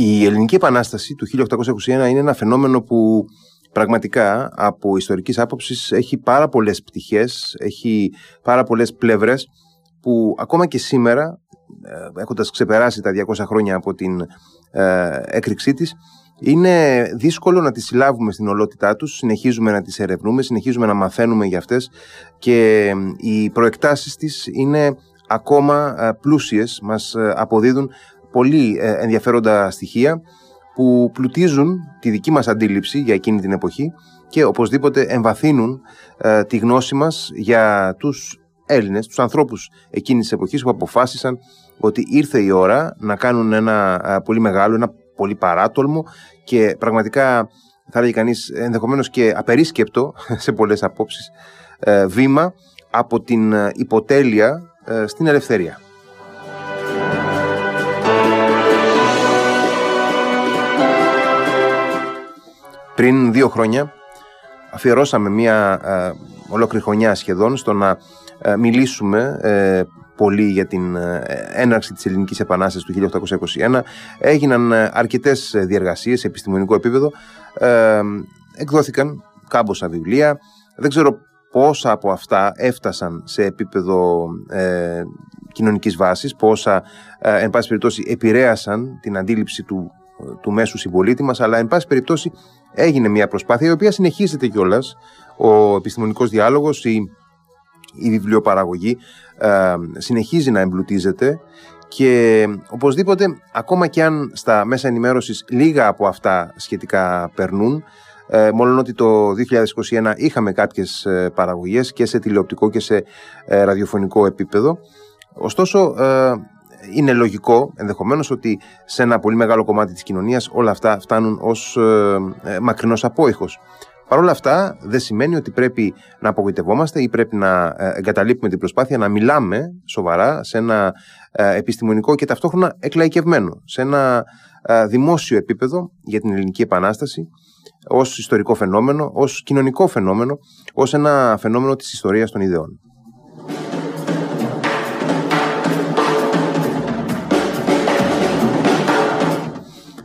Η Ελληνική Επανάσταση του 1821 είναι ένα φαινόμενο που πραγματικά από ιστορικής άποψης έχει πάρα πολλές πτυχές, έχει πάρα πολλές πλευρές που ακόμα και σήμερα, ε, έχοντας ξεπεράσει τα 200 χρόνια από την ε, έκρηξή της, είναι δύσκολο να τις συλλάβουμε στην ολότητά τους, συνεχίζουμε να τις ερευνούμε, συνεχίζουμε να μαθαίνουμε για αυτές και οι προεκτάσεις της είναι ακόμα ε, πλούσιες, μας αποδίδουν πολύ ενδιαφέροντα στοιχεία που πλουτίζουν τη δική μας αντίληψη για εκείνη την εποχή και οπωσδήποτε εμβαθύνουν ε, τη γνώση μας για τους Έλληνες, τους ανθρώπους εκείνης της εποχής που αποφάσισαν ότι ήρθε η ώρα να κάνουν ένα ε, πολύ μεγάλο, ένα πολύ παράτολμο και πραγματικά θα έλεγε κανείς ενδεχομένως και απερίσκεπτο σε πολλές απόψεις ε, βήμα από την υποτέλεια στην ελευθερία. Πριν δύο χρόνια αφιερώσαμε μία ε, ολόκληρη χρονιά σχεδόν στο να ε, μιλήσουμε ε, πολύ για την έναρξη της Ελληνικής Επανάστασης του 1821. Έγιναν αρκετές διεργασίες σε επιστημονικό επίπεδο. εκδόθηκαν κάμποσα βιβλία. Δεν ξέρω πόσα από αυτά έφτασαν σε επίπεδο ε, κοινωνικής βάσης, πόσα, εν πάση περιπτώσει, επηρέασαν την αντίληψη του, του μέσου συμπολίτη μας, αλλά εν πάση περιπτώσει έγινε μια προσπάθεια η οποία συνεχίζεται κιόλας. Ο επιστημονικός διάλογος, η, η βιβλιοπαραγωγή ε, συνεχίζει να εμπλουτίζεται και οπωσδήποτε ακόμα και αν στα μέσα ενημέρωσης λίγα από αυτά σχετικά περνούν ε, μόνο ότι το 2021 είχαμε κάποιες ε, παραγωγές και σε τηλεοπτικό και σε ε, ραδιοφωνικό επίπεδο ωστόσο ε, είναι λογικό ενδεχομένως ότι σε ένα πολύ μεγάλο κομμάτι της κοινωνίας όλα αυτά φτάνουν ως ε, ε, μακρινός απόϊχος. Παρ' όλα αυτά δεν σημαίνει ότι πρέπει να απογοητευόμαστε ή πρέπει να ε, εγκαταλείπουμε την προσπάθεια να μιλάμε σοβαρά σε ένα ε, επιστημονικό και ταυτόχρονα εκλαϊκευμένο, σε ένα δημόσιο επίπεδο για την Ελληνική Επανάσταση ως ιστορικό φαινόμενο, ως κοινωνικό φαινόμενο, ως ένα φαινόμενο της ιστορίας των ιδεών.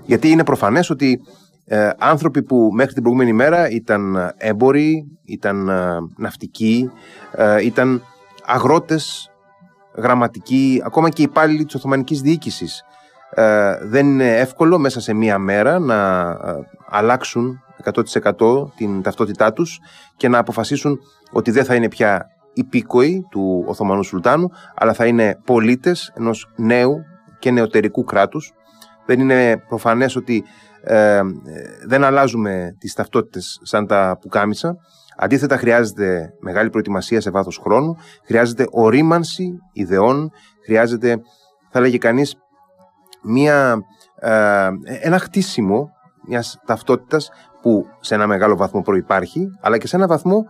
Γιατί είναι προφανές ότι ε, άνθρωποι που μέχρι την προηγούμενη μέρα ήταν έμποροι, ήταν ε, ναυτικοί, ε, ήταν αγρότες, γραμματικοί, ακόμα και υπάλληλοι της Οθωμανικής Διοίκησης. δεν είναι εύκολο μέσα σε μία μέρα να αλλάξουν 100% την ταυτότητά τους και να αποφασίσουν ότι δεν θα είναι πια υπήκοοι του Οθωμανού Σουλτάνου, αλλά θα είναι πολίτες ενός νέου και νεωτερικού κράτους δεν είναι προφανές ότι ε, δεν αλλάζουμε τις ταυτότητες σαν τα πουκάμισα. Αντίθετα χρειάζεται μεγάλη προετοιμασία σε βάθος χρόνου, χρειάζεται ορίμανση ιδεών, χρειάζεται, θα λέγει κανείς, μια, ε, ένα χτίσιμο μιας ταυτότητας που σε ένα μεγάλο βαθμό προϋπάρχει, αλλά και σε ένα βαθμό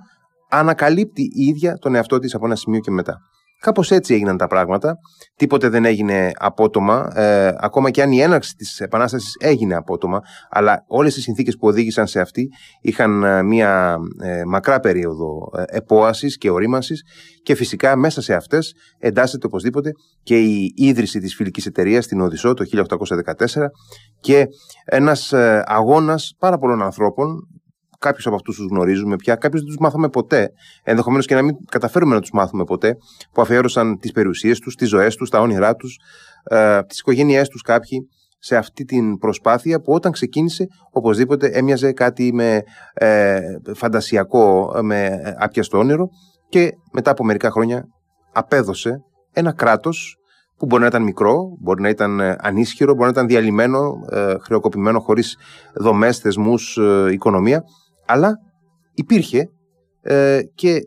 ανακαλύπτει η ίδια τον εαυτό της από ένα σημείο και μετά. Κάπως έτσι έγιναν τα πράγματα. Τίποτε δεν έγινε απότομα. Ε, ακόμα και αν η έναρξη της Επανάστασης έγινε απότομα, αλλά όλες οι συνθήκες που οδήγησαν σε αυτή είχαν ε, μία ε, μακρά περίοδο ε, επόασης και ορίμανσης και φυσικά μέσα σε αυτές εντάσσεται οπωσδήποτε και η ίδρυση της φιλικής εταιρείας στην Οδυσσό το 1814 και ένας ε, αγώνας πάρα πολλών ανθρώπων κάποιους από αυτούς τους γνωρίζουμε πια, κάποιους δεν τους μάθαμε ποτέ. Ενδεχομένως και να μην καταφέρουμε να τους μάθουμε ποτέ, που αφιέρωσαν τις περιουσίες τους, τις ζωές τους, τα όνειρά τους, ε, τις οικογένειές τους κάποιοι σε αυτή την προσπάθεια που όταν ξεκίνησε οπωσδήποτε έμοιαζε κάτι με ε, φαντασιακό, με άπιαστο όνειρο και μετά από μερικά χρόνια απέδωσε ένα κράτος που μπορεί να ήταν μικρό, μπορεί να ήταν ε, ανίσχυρο, μπορεί να ήταν διαλυμένο, ε, χρεοκοπημένο χωρίς δομές, θεσμούς, ε, οικονομία αλλά υπήρχε ε, και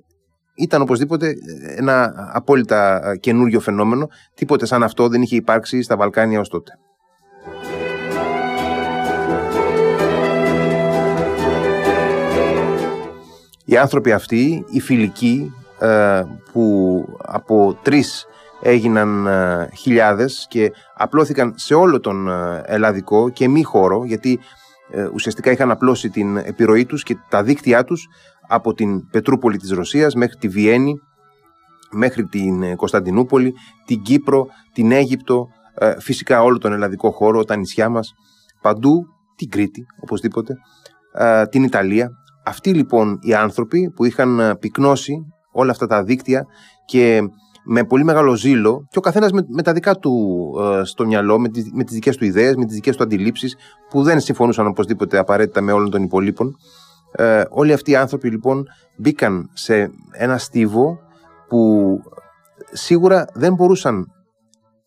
ήταν οπωσδήποτε ένα απόλυτα ε, καινούριο φαινόμενο. Τίποτε σαν αυτό δεν είχε υπάρξει στα Βαλκάνια ως τότε. Οι άνθρωποι αυτοί, οι φιλικοί, ε, που από τρεις έγιναν χιλιάδες και απλώθηκαν σε όλο τον ελλαδικό και μη χώρο, γιατί ε, ουσιαστικά είχαν απλώσει την επιρροή τους και τα δίκτυά τους από την Πετρούπολη της Ρωσίας μέχρι τη Βιέννη, μέχρι την ε, Κωνσταντινούπολη, την Κύπρο, την Αίγυπτο, ε, φυσικά όλο τον ελλαδικό χώρο, τα νησιά μας. παντού, την Κρήτη οπωσδήποτε, την Ιταλία. Αυτοί λοιπόν οι άνθρωποι που είχαν πυκνώσει όλα αυτά τα δίκτυα και με πολύ μεγάλο ζήλο και ο καθένας με, τα δικά του ε, στο μυαλό, με, τις, με τις δικές του ιδέες, με τις δικές του αντιλήψεις που δεν συμφωνούσαν οπωσδήποτε απαραίτητα με όλων των υπολείπων. Ε, όλοι αυτοί οι άνθρωποι λοιπόν μπήκαν σε ένα στίβο που σίγουρα δεν μπορούσαν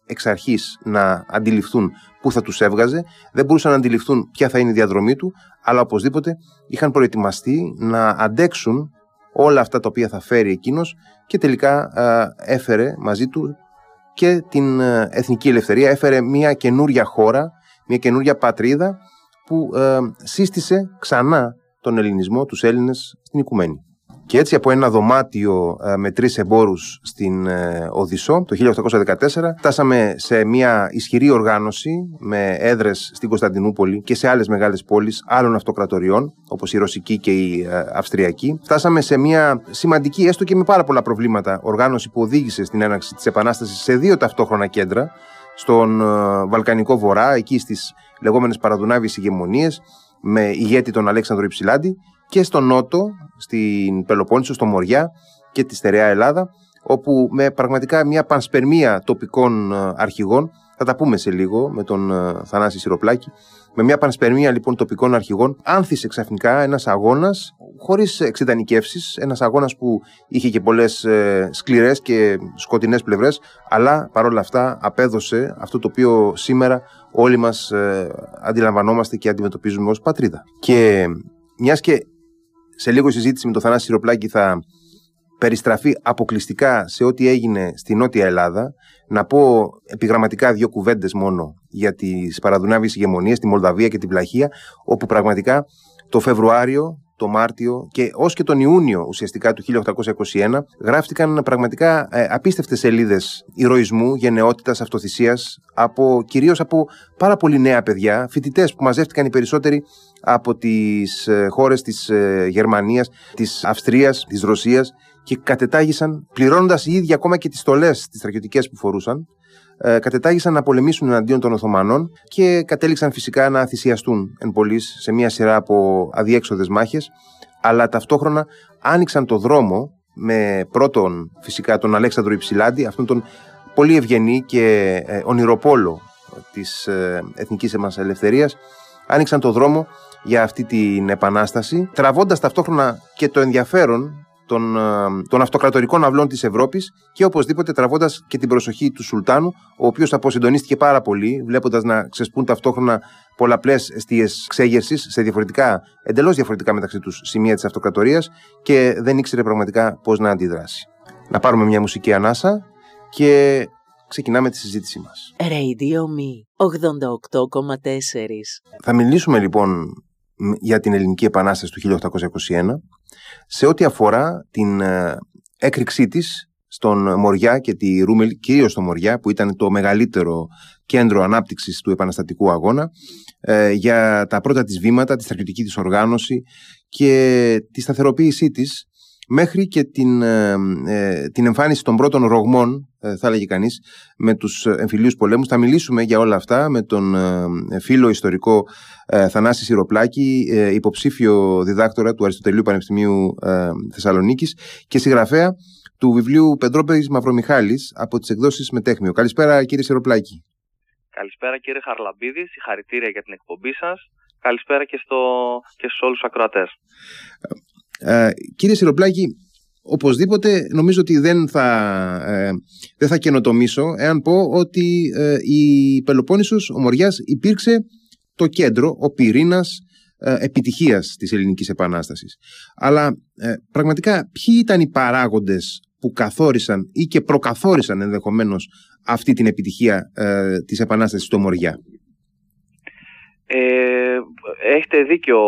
εξ αρχής να αντιληφθούν πού θα τους έβγαζε, δεν μπορούσαν να αντιληφθούν ποια θα είναι η διαδρομή του, αλλά οπωσδήποτε είχαν προετοιμαστεί να αντέξουν όλα αυτά τα οποία θα φέρει εκείνος και τελικά έφερε μαζί του και την εθνική ελευθερία, έφερε μια καινούρια χώρα, μια καινούρια πατρίδα που σύστησε ξανά τον ελληνισμό, τους Έλληνες στην οικουμένη. Και έτσι από ένα δωμάτιο ε, με τρεις εμπόρους στην ε, Οδυσσό το 1814 φτάσαμε σε μια ισχυρή οργάνωση με έδρες στην Κωνσταντινούπολη και σε άλλες μεγάλες πόλεις άλλων αυτοκρατοριών όπως η Ρωσική και η ε, Αυστριακή. Φτάσαμε σε μια σημαντική έστω και με πάρα πολλά προβλήματα οργάνωση που οδήγησε στην έναρξη της Επανάστασης σε δύο ταυτόχρονα κέντρα στον Βαλκανικό Βορρά, εκεί στις λεγόμενες παραδουνάβιες ηγεμονίες με ηγέτη τον Αλέξανδρο Υψηλάντη και στο Νότο, στην Πελοπόννησο, στο Μοριά και τη Στερεά Ελλάδα, όπου με πραγματικά μια πανσπερμία τοπικών ε, αρχηγών, θα τα πούμε σε λίγο με τον ε, Θανάση Σιροπλάκη, με μια πανσπερμία λοιπόν τοπικών αρχηγών, άνθησε ξαφνικά ένας αγώνας χωρίς εξειδανικεύσει, ένας αγώνας που είχε και πολλές ε, σκληρές και σκοτεινές πλευρές, αλλά παρόλα αυτά απέδωσε αυτό το οποίο σήμερα όλοι μας ε, αντιλαμβανόμαστε και αντιμετωπίζουμε ως πατρίδα. Και μιας και σε λίγο η συζήτηση με τον Θανάση Σιροπλάκη θα περιστραφεί αποκλειστικά σε ό,τι έγινε στη Νότια Ελλάδα. Να πω επιγραμματικά δύο κουβέντες μόνο για τις παραδουνάβιες ηγεμονίες, τη Μολδαβία και την Πλαχία, όπου πραγματικά το Φεβρουάριο, το Μάρτιο και ως και τον Ιούνιο ουσιαστικά του 1821 γράφτηκαν πραγματικά ε, απίστευτες σελίδες ηρωισμού, γενναιότητας, αυτοθυσίας από, κυρίως από πάρα πολύ νέα παιδιά, φοιτητές που μαζεύτηκαν οι περισσότεροι από τις ε, χώρες της ε, Γερμανίας, της Αυστρίας, της Ρωσίας και κατετάγησαν, πληρώνοντας οι ίδιοι ακόμα και τις στολές τις στρατιωτικές που φορούσαν, ε, κατετάγησαν να πολεμήσουν εναντίον των Οθωμανών και κατέληξαν φυσικά να θυσιαστούν εν πολλής σε μια σειρά από αδιέξοδες μάχες, αλλά ταυτόχρονα άνοιξαν το δρόμο με πρώτον φυσικά τον Αλέξανδρο Υψηλάντη, αυτόν τον πολύ ευγενή και ε, ονειροπόλο της ε, εθνικής μας ελευθερίας, άνοιξαν το δρόμο για αυτή την επανάσταση, τραβώντας ταυτόχρονα και το ενδιαφέρον των, ε, των αυτοκρατορικών αυλών της Ευρώπης και οπωσδήποτε τραβώντας και την προσοχή του Σουλτάνου, ο οποίος αποσυντονίστηκε πάρα πολύ, βλέποντας να ξεσπούν ταυτόχρονα πολλαπλές αιστείες ξέγερσης σε διαφορετικά, εντελώς διαφορετικά μεταξύ τους σημεία της αυτοκρατορίας και δεν ήξερε πραγματικά πώς να αντιδράσει. Να πάρουμε μια μουσική ανάσα και ξεκινάμε τη συζήτησή μας. Radio Me 88,4 Θα μιλήσουμε λοιπόν για την Ελληνική Επανάσταση του 1821 σε ό,τι αφορά την ε, έκρηξή της στον Μοριά και τη Ρούμελ, κυρίως στο Μοριά που ήταν το μεγαλύτερο κέντρο ανάπτυξης του επαναστατικού αγώνα ε, για τα πρώτα της βήματα, τη στρατιωτική της οργάνωση και τη σταθεροποίησή της μέχρι και την, ε, ε, την εμφάνιση των πρώτων ρογμών, ε, θα έλεγε κανείς, με τους εμφυλίους πολέμους. Θα μιλήσουμε για όλα αυτά με τον φίλο ιστορικό Θανάση Σιροπλάκη, υποψήφιο διδάκτορα του Αριστοτελείου Πανεπιστημίου Θεσσαλονίκης και συγγραφέα του βιβλίου Πεντρόπεδης Μαυρομιχάλης από τις εκδόσεις Μετέχμιο. Καλησπέρα κύριε Σιροπλάκη. Καλησπέρα κύριε Χαρλαμπίδης, συγχαρητήρια για την εκπομπή σας. Καλησπέρα και, στο, και στους όλους τους ακροατές. Ε, κύριε Σιροπλάκη, οπωσδήποτε νομίζω ότι δεν θα, ε, δεν θα καινοτομήσω εάν πω ότι ε, η Πελοπόννησος, ο Μοριάς υπήρξε το κέντρο, ο πυρήνας ε, επιτυχίας της ελληνικής επανάστασης. Αλλά ε, πραγματικά ποιοι ήταν οι παράγοντες που καθόρισαν ή και προκαθόρισαν ενδεχομένως αυτή την επιτυχία ε, της επανάστασης στο Μοριά. έχετε δίκιο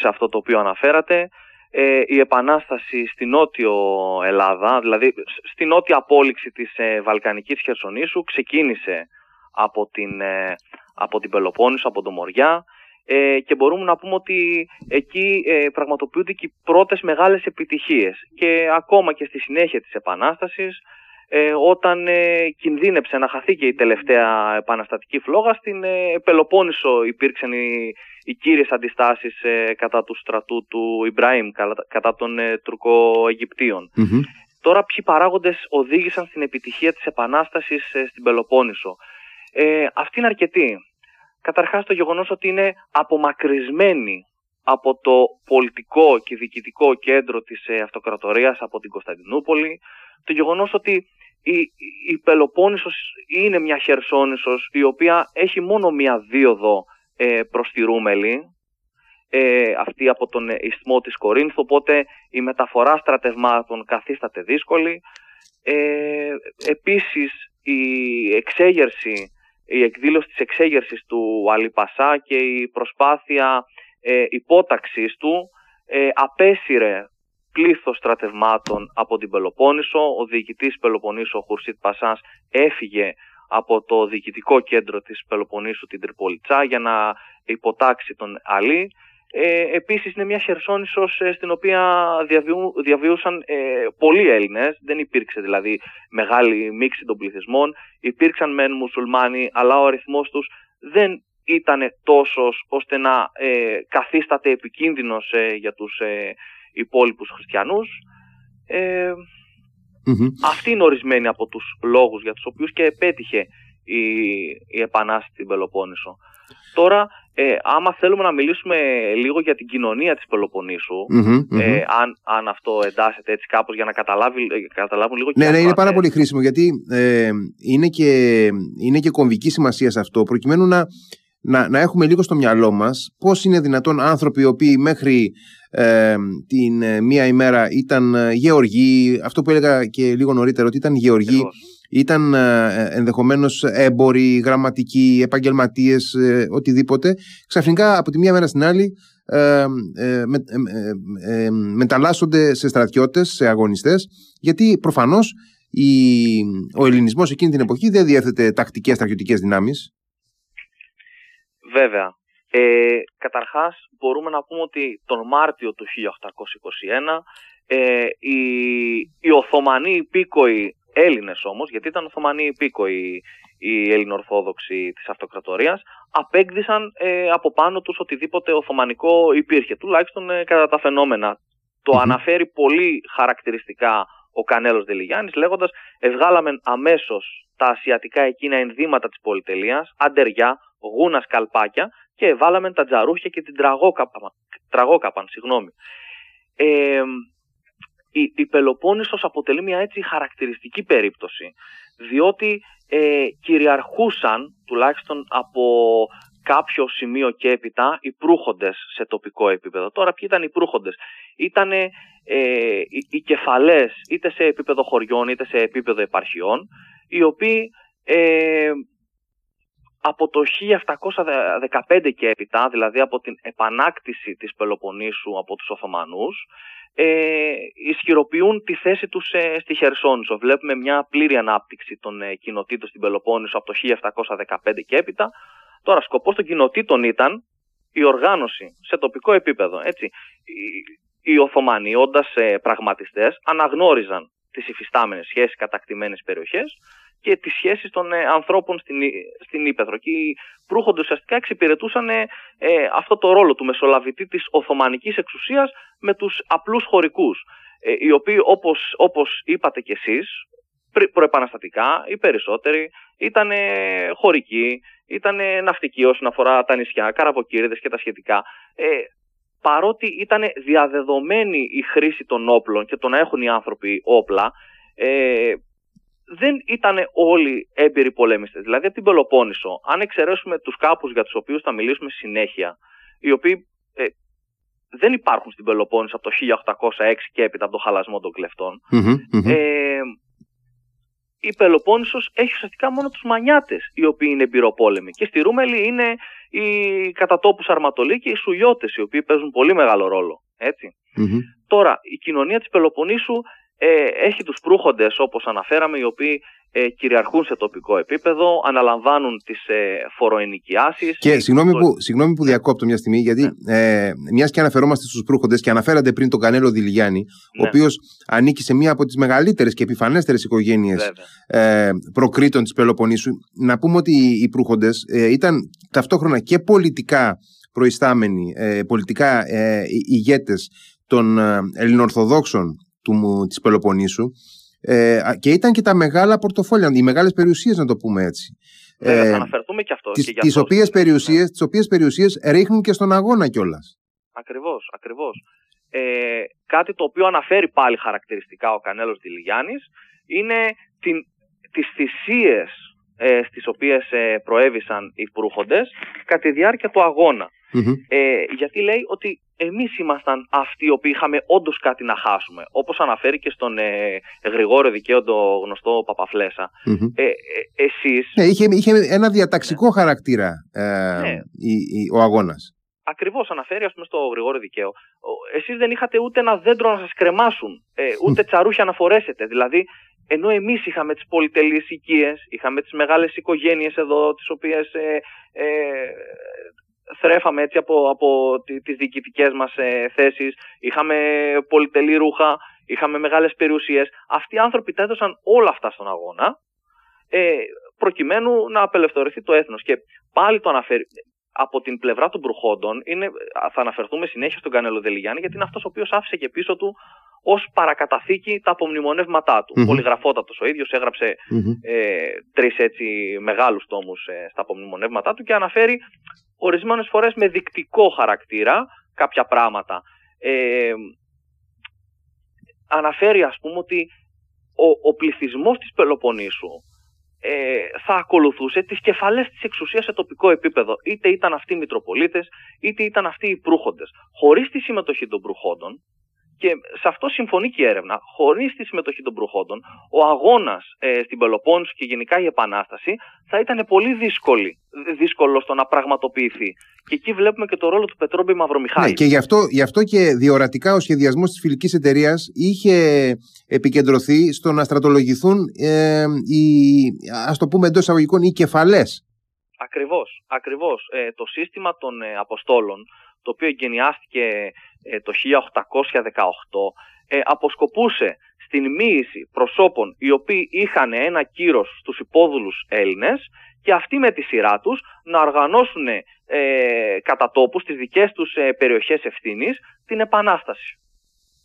σε αυτό το οποίο αναφέρατε ε, η επανάσταση στη Νότιο Ελλάδα, δηλαδή στη νότια απόλυξη της ε, Βαλκανικής Χερσονήσου ξεκίνησε από την, ε, από την Πελοπόννησο, από το Μοριά ε, και μπορούμε να πούμε ότι εκεί ε, πραγματοποιούνται και οι πρώτες μεγάλες επιτυχίες. Και ακόμα και στη συνέχεια της Επανάστασης ε, όταν ε, κινδύνεψε να χαθεί και η τελευταία επαναστατική φλόγα στην ε, Πελοπόννησο υπήρξαν οι, οι κύριες αντιστάσεις ε, κατά του στρατού του Ιμπραήμ, κατά των ε, τουρκο-αιγυπτίων. Τώρα ποιοι παράγοντες οδήγησαν στην επιτυχία της επανάστασης στην Πελοπόννησο; αυτή είναι αρκετή. Καταρχάς το γεγονός ότι είναι απομακρυσμένη από το πολιτικό και διοικητικό κέντρο της αυτοκρατορίας από την Κωνσταντινούπολη, το γεγονός ότι η, η Πελοπόννησος είναι μια Χερσόνησος η οποία έχει μόνο μια δίωδο ε, προς τη Ρούμελη, ε, αυτή από τον ισθμό της Κορίνθου, οπότε η μεταφορά στρατευμάτων καθίσταται δύσκολη. Ε, επίσης η εξέγερση, η εκδήλωση της εξέγερσης του Αλιπασά και η προσπάθεια ε, υπόταξης του ε, απέσυρε πλήθος στρατευμάτων από την Πελοπόννησο. Ο διοικητής Πελοποννήσου, ο Χουρσίτ Πασάς, έφυγε από το διοικητικό κέντρο της Πελοποννήσου, την Τριπολιτσά, για να υποτάξει τον Αλή. Ε, επίσης είναι μια Χερσόνησος ε, στην οποία διαβιού, διαβίωσαν ε, πολλοί Έλληνες, δεν υπήρξε δηλαδή μεγάλη μίξη των πληθυσμών, υπήρξαν μεν μουσουλμάνοι αλλά ο αριθμός τους δεν ήταν τόσος ώστε να ε, καθίσταται επικίνδυνος ε, για τους ε, υπόλοιπους χριστιανούς. Ε, Αυτοί είναι ορισμένοι από τους λόγους για τους οποίους και επέτυχε η, η Επανάσταση στην Πελοπόννησο. Τώρα, ε, άμα θέλουμε να μιλήσουμε λίγο για την κοινωνία της πελοποννησου ε, αν, αν αυτό εντάσσεται έτσι κάπως για να καταλάβει, καταλάβουν λίγο Ναι, ναι, είναι πάρα πολύ χρήσιμο γιατί ε, είναι, και, είναι και κομβική σημασία σε αυτό προκειμένου να, να, να έχουμε λίγο στο μυαλό μας πώς είναι δυνατόν άνθρωποι οι οποίοι μέχρι ε, την ε, μία ημέρα ήταν ε, γεωργοί, αυτό που έλεγα και λίγο νωρίτερα ότι ήταν γεωργοί, ήταν ε, ενδεχομένως έμποροι, γραμματικοί, επαγγελματίες, οτιδήποτε. Ξαφνικά από τη μία μέρα στην άλλη με, μεταλλάσσονται σε στρατιώτες, σε αγωνιστές, γιατί προφανώς η, ο ελληνισμός εκείνη την εποχή δεν διέθετε τακτικές στρατιωτικές δυνάμεις. Βέβαια. Ε, καταρχάς μπορούμε να πούμε ότι τον Μάρτιο του 1821 ε, οι, οι Οθωμανοί υπήκοοι Έλληνες όμως, γιατί ήταν Οθωμανοί υπήκοοι οι Ελληνοορθόδοξοι της Αυτοκρατορίας, απέκτησαν ε, από πάνω τους οτιδήποτε Οθωμανικό υπήρχε, τουλάχιστον ε, κατά τα φαινόμενα. Το αναφέρει πολύ χαρακτηριστικά ο Κανέλος Δελιγιάννης λέγοντας «Ευγάλαμε αμέσως τα ασιατικά εκείνα ενδύματα της πολυτελείας, αντεριά, γούνας σκαλπάκια και βάλαμε τα τζαρούχια και την τραγόκαπαν. τραγόκαπαν συγγνώμη. Ε, η, η Πελοπόννησος αποτελεί μια έτσι χαρακτηριστική περίπτωση διότι ε, κυριαρχούσαν τουλάχιστον από κάποιο σημείο και έπειτα οι προύχοντες σε τοπικό επίπεδο. Τώρα ποιοι ήταν οι προύχοντες. Ήταν ε, οι, οι κεφαλές είτε σε επίπεδο χωριών είτε σε επίπεδο επαρχιών οι οποίοι ε, από το 1715 και έπειτα, δηλαδή από την επανάκτηση της Πελοποννήσου από τους Οθωμανούς, ε, ισχυροποιούν τη θέση τους ε, στη Χερσόνησο. Βλέπουμε μια πλήρη ανάπτυξη των ε, κοινοτήτων στην Πελοπόννησο από το 1715 και έπειτα. Τώρα, σκοπός των κοινοτήτων ήταν η οργάνωση σε τοπικό επίπεδο. Έτσι. Οι, οι Οθωμανοί, όντας ε, πραγματιστές, αναγνώριζαν τις υφιστάμενες σχέσεις κατακτημένες περιοχές και τις σχέσεις των ε, ανθρώπων στην, στην Ήπεθρο. Και οι προύχοντες ουσιαστικά εξυπηρετούσαν ε, ε, αυτό το ρόλο του μεσολαβητή της Οθωμανικής εξουσίας με τους απλούς χωρικούς, ε, οι οποίοι όπως, όπως είπατε κι εσείς, προεπαναστατικά, οι περισσότεροι ήταν χωρικοί, ήταν ναυτικοί όσον αφορά τα νησιά, καραβοκύριδες και τα σχετικά. Ε, παρότι ήταν διαδεδομένη η χρήση των όπλων και το να έχουν οι άνθρωποι όπλα, ε, δεν ήταν όλοι έμπειροι πολέμιστες. Δηλαδή από την Πελοπόννησο, αν εξαιρέσουμε τους κάπους για τους οποίους θα μιλήσουμε συνέχεια, οι οποίοι ε, δεν υπάρχουν στην Πελοπόννησο από το 1806 και έπειτα από το χαλασμό των κλεφτων Ε, η Πελοπόννησος έχει ουσιαστικά μόνο τους μανιάτες οι οποίοι είναι εμπειροπόλεμοι. Και στη Ρούμελη είναι οι κατατόπους Αρματολοί και οι Σουλιώτες οι οποίοι παίζουν πολύ μεγάλο ρόλο. Τώρα, η κοινωνία της Πελοποννήσου ε, έχει τους προύχοντες όπως αναφέραμε οι οποίοι ε, κυριαρχούν σε τοπικό επίπεδο, αναλαμβάνουν τις ε, φοροενοικιάσεις. Και συγγνώμη, που, συγγνώμη που διακόπτω μια στιγμή, γιατί ναι. ε, μιας και αναφερόμαστε στους προύχοντες και αναφέρατε πριν τον Κανέλο Δηλιάννη, ο ναι. οποίος ανήκει σε μία από τις μεγαλύτερες και επιφανέστερες οικογένειες ε, προκρήτων της Πελοποννήσου. Να πούμε ότι οι προύχοντες ε, ήταν ταυτόχρονα και πολιτικά προϊστάμενοι, ε, πολιτικά ε, ηγέτες των ε, Ελληνοορθοδόξων του, της Πελοποννήσου ε, και ήταν και τα μεγάλα πορτοφόλια, οι μεγάλες περιουσίες να το πούμε έτσι. Ναι, ε, θα αναφερθούμε και αυτό. Τις, και τις, οποίες περιουσίες, ναι. τις οποίες περιουσίες ρίχνουν και στον αγώνα κιόλας. Ακριβώς, ακριβώς. Ε, κάτι το οποίο αναφέρει πάλι χαρακτηριστικά ο Κανέλος Τηλιγιάννης είναι την, τις θυσίες ε, στις οποίες ε, προέβησαν οι προύχοντες κατά τη διάρκεια του αγώνα. Ε, γιατί λέει ότι εμείς ήμασταν αυτοί οι οποίοι είχαμε όντως κάτι να χάσουμε. Όπως αναφέρει και στον ε, Γρηγόριο Δικαίο, το γνωστό Παπαφλέσα. Ε, ε, εσείς... Ναι, είχε, είχε ένα διαταξικό ναι. χαρακτήρα ε, ναι. η, η, ο αγώνας. Ακριβώς αναφέρει, ας πούμε, στο Γρηγόριο Δικαίο. Εσείς δεν είχατε ούτε ένα δέντρο να σας κρεμάσουν, ε, ούτε τσαρούχια να φορέσετε. Δηλαδή, ενώ εμείς είχαμε τις πολυτελείς οικίες, είχαμε τις μεγάλες οικογένειες εδώ, τις οποίες ε, ε, θρέφαμε έτσι από, από τις διοικητικές μας ε, θέσεις, είχαμε πολυτελή ρούχα, είχαμε μεγάλες περιουσίες. Αυτοί οι άνθρωποι τα έδωσαν όλα αυτά στον αγώνα ε, προκειμένου να απελευθερωθεί το έθνος. Και πάλι το αναφέρει, από την πλευρά των Μπρουχόντων, είναι, θα αναφερθούμε συνέχεια στον Κανέλο Δελιγιάννη, γιατί είναι αυτός ο οποίος άφησε και πίσω του ως παρακαταθήκη τα απομνημονεύματά του. Mm-hmm. Πολυγραφότατος ο ίδιος, έγραψε mm-hmm. ε, τρεις έτσι μεγάλους τόμους ε, στα απομνημονεύματά του και αναφέρει ορισμένες φορές με δεικτικό χαρακτήρα κάποια πράγματα. Ε, αναφέρει ας πούμε ότι ο, ο πληθυσμός της Πελοποννήσου ε, θα ακολουθούσε τις κεφαλές της εξουσίας σε τοπικό επίπεδο. Είτε ήταν αυτοί οι Μητροπολίτες, είτε ήταν αυτοί οι Προύχοντες. Χωρίς τη συμμετοχή των Προύχοντων, και σε αυτό συμφωνεί και η έρευνα. Χωρίς τη συμμετοχή των προχόντων, ο αγώνας ε, στην Πελοπόννησο και γενικά η Επανάσταση θα ήταν πολύ δύσκολη, δύσκολο στο να πραγματοποιηθεί. Και εκεί βλέπουμε και το ρόλο του Πετρόμπη Μαυρομιχάλη. Ναι, και γι' αυτό, γι αυτό και διορατικά ο σχεδιασμός της φιλικής εταιρείας είχε επικεντρωθεί στο να στρατολογηθούν ε, οι, ας το πούμε εντός εισαγωγικών, οι κεφαλές. Ακριβώς. Ακριβώς. Ε, το σύστημα των ε, Αποστόλων το οποίο εγκαινιάστηκε ε, το 1818, ε, αποσκοπούσε στην μοίηση προσώπων οι οποίοι είχαν ένα κύρος στους υπόδουλους Έλληνες και αυτοί με τη σειρά τους να οργανώσουν ε, κατά τόπου στις δικές τους ε, περιοχές ευθύνης την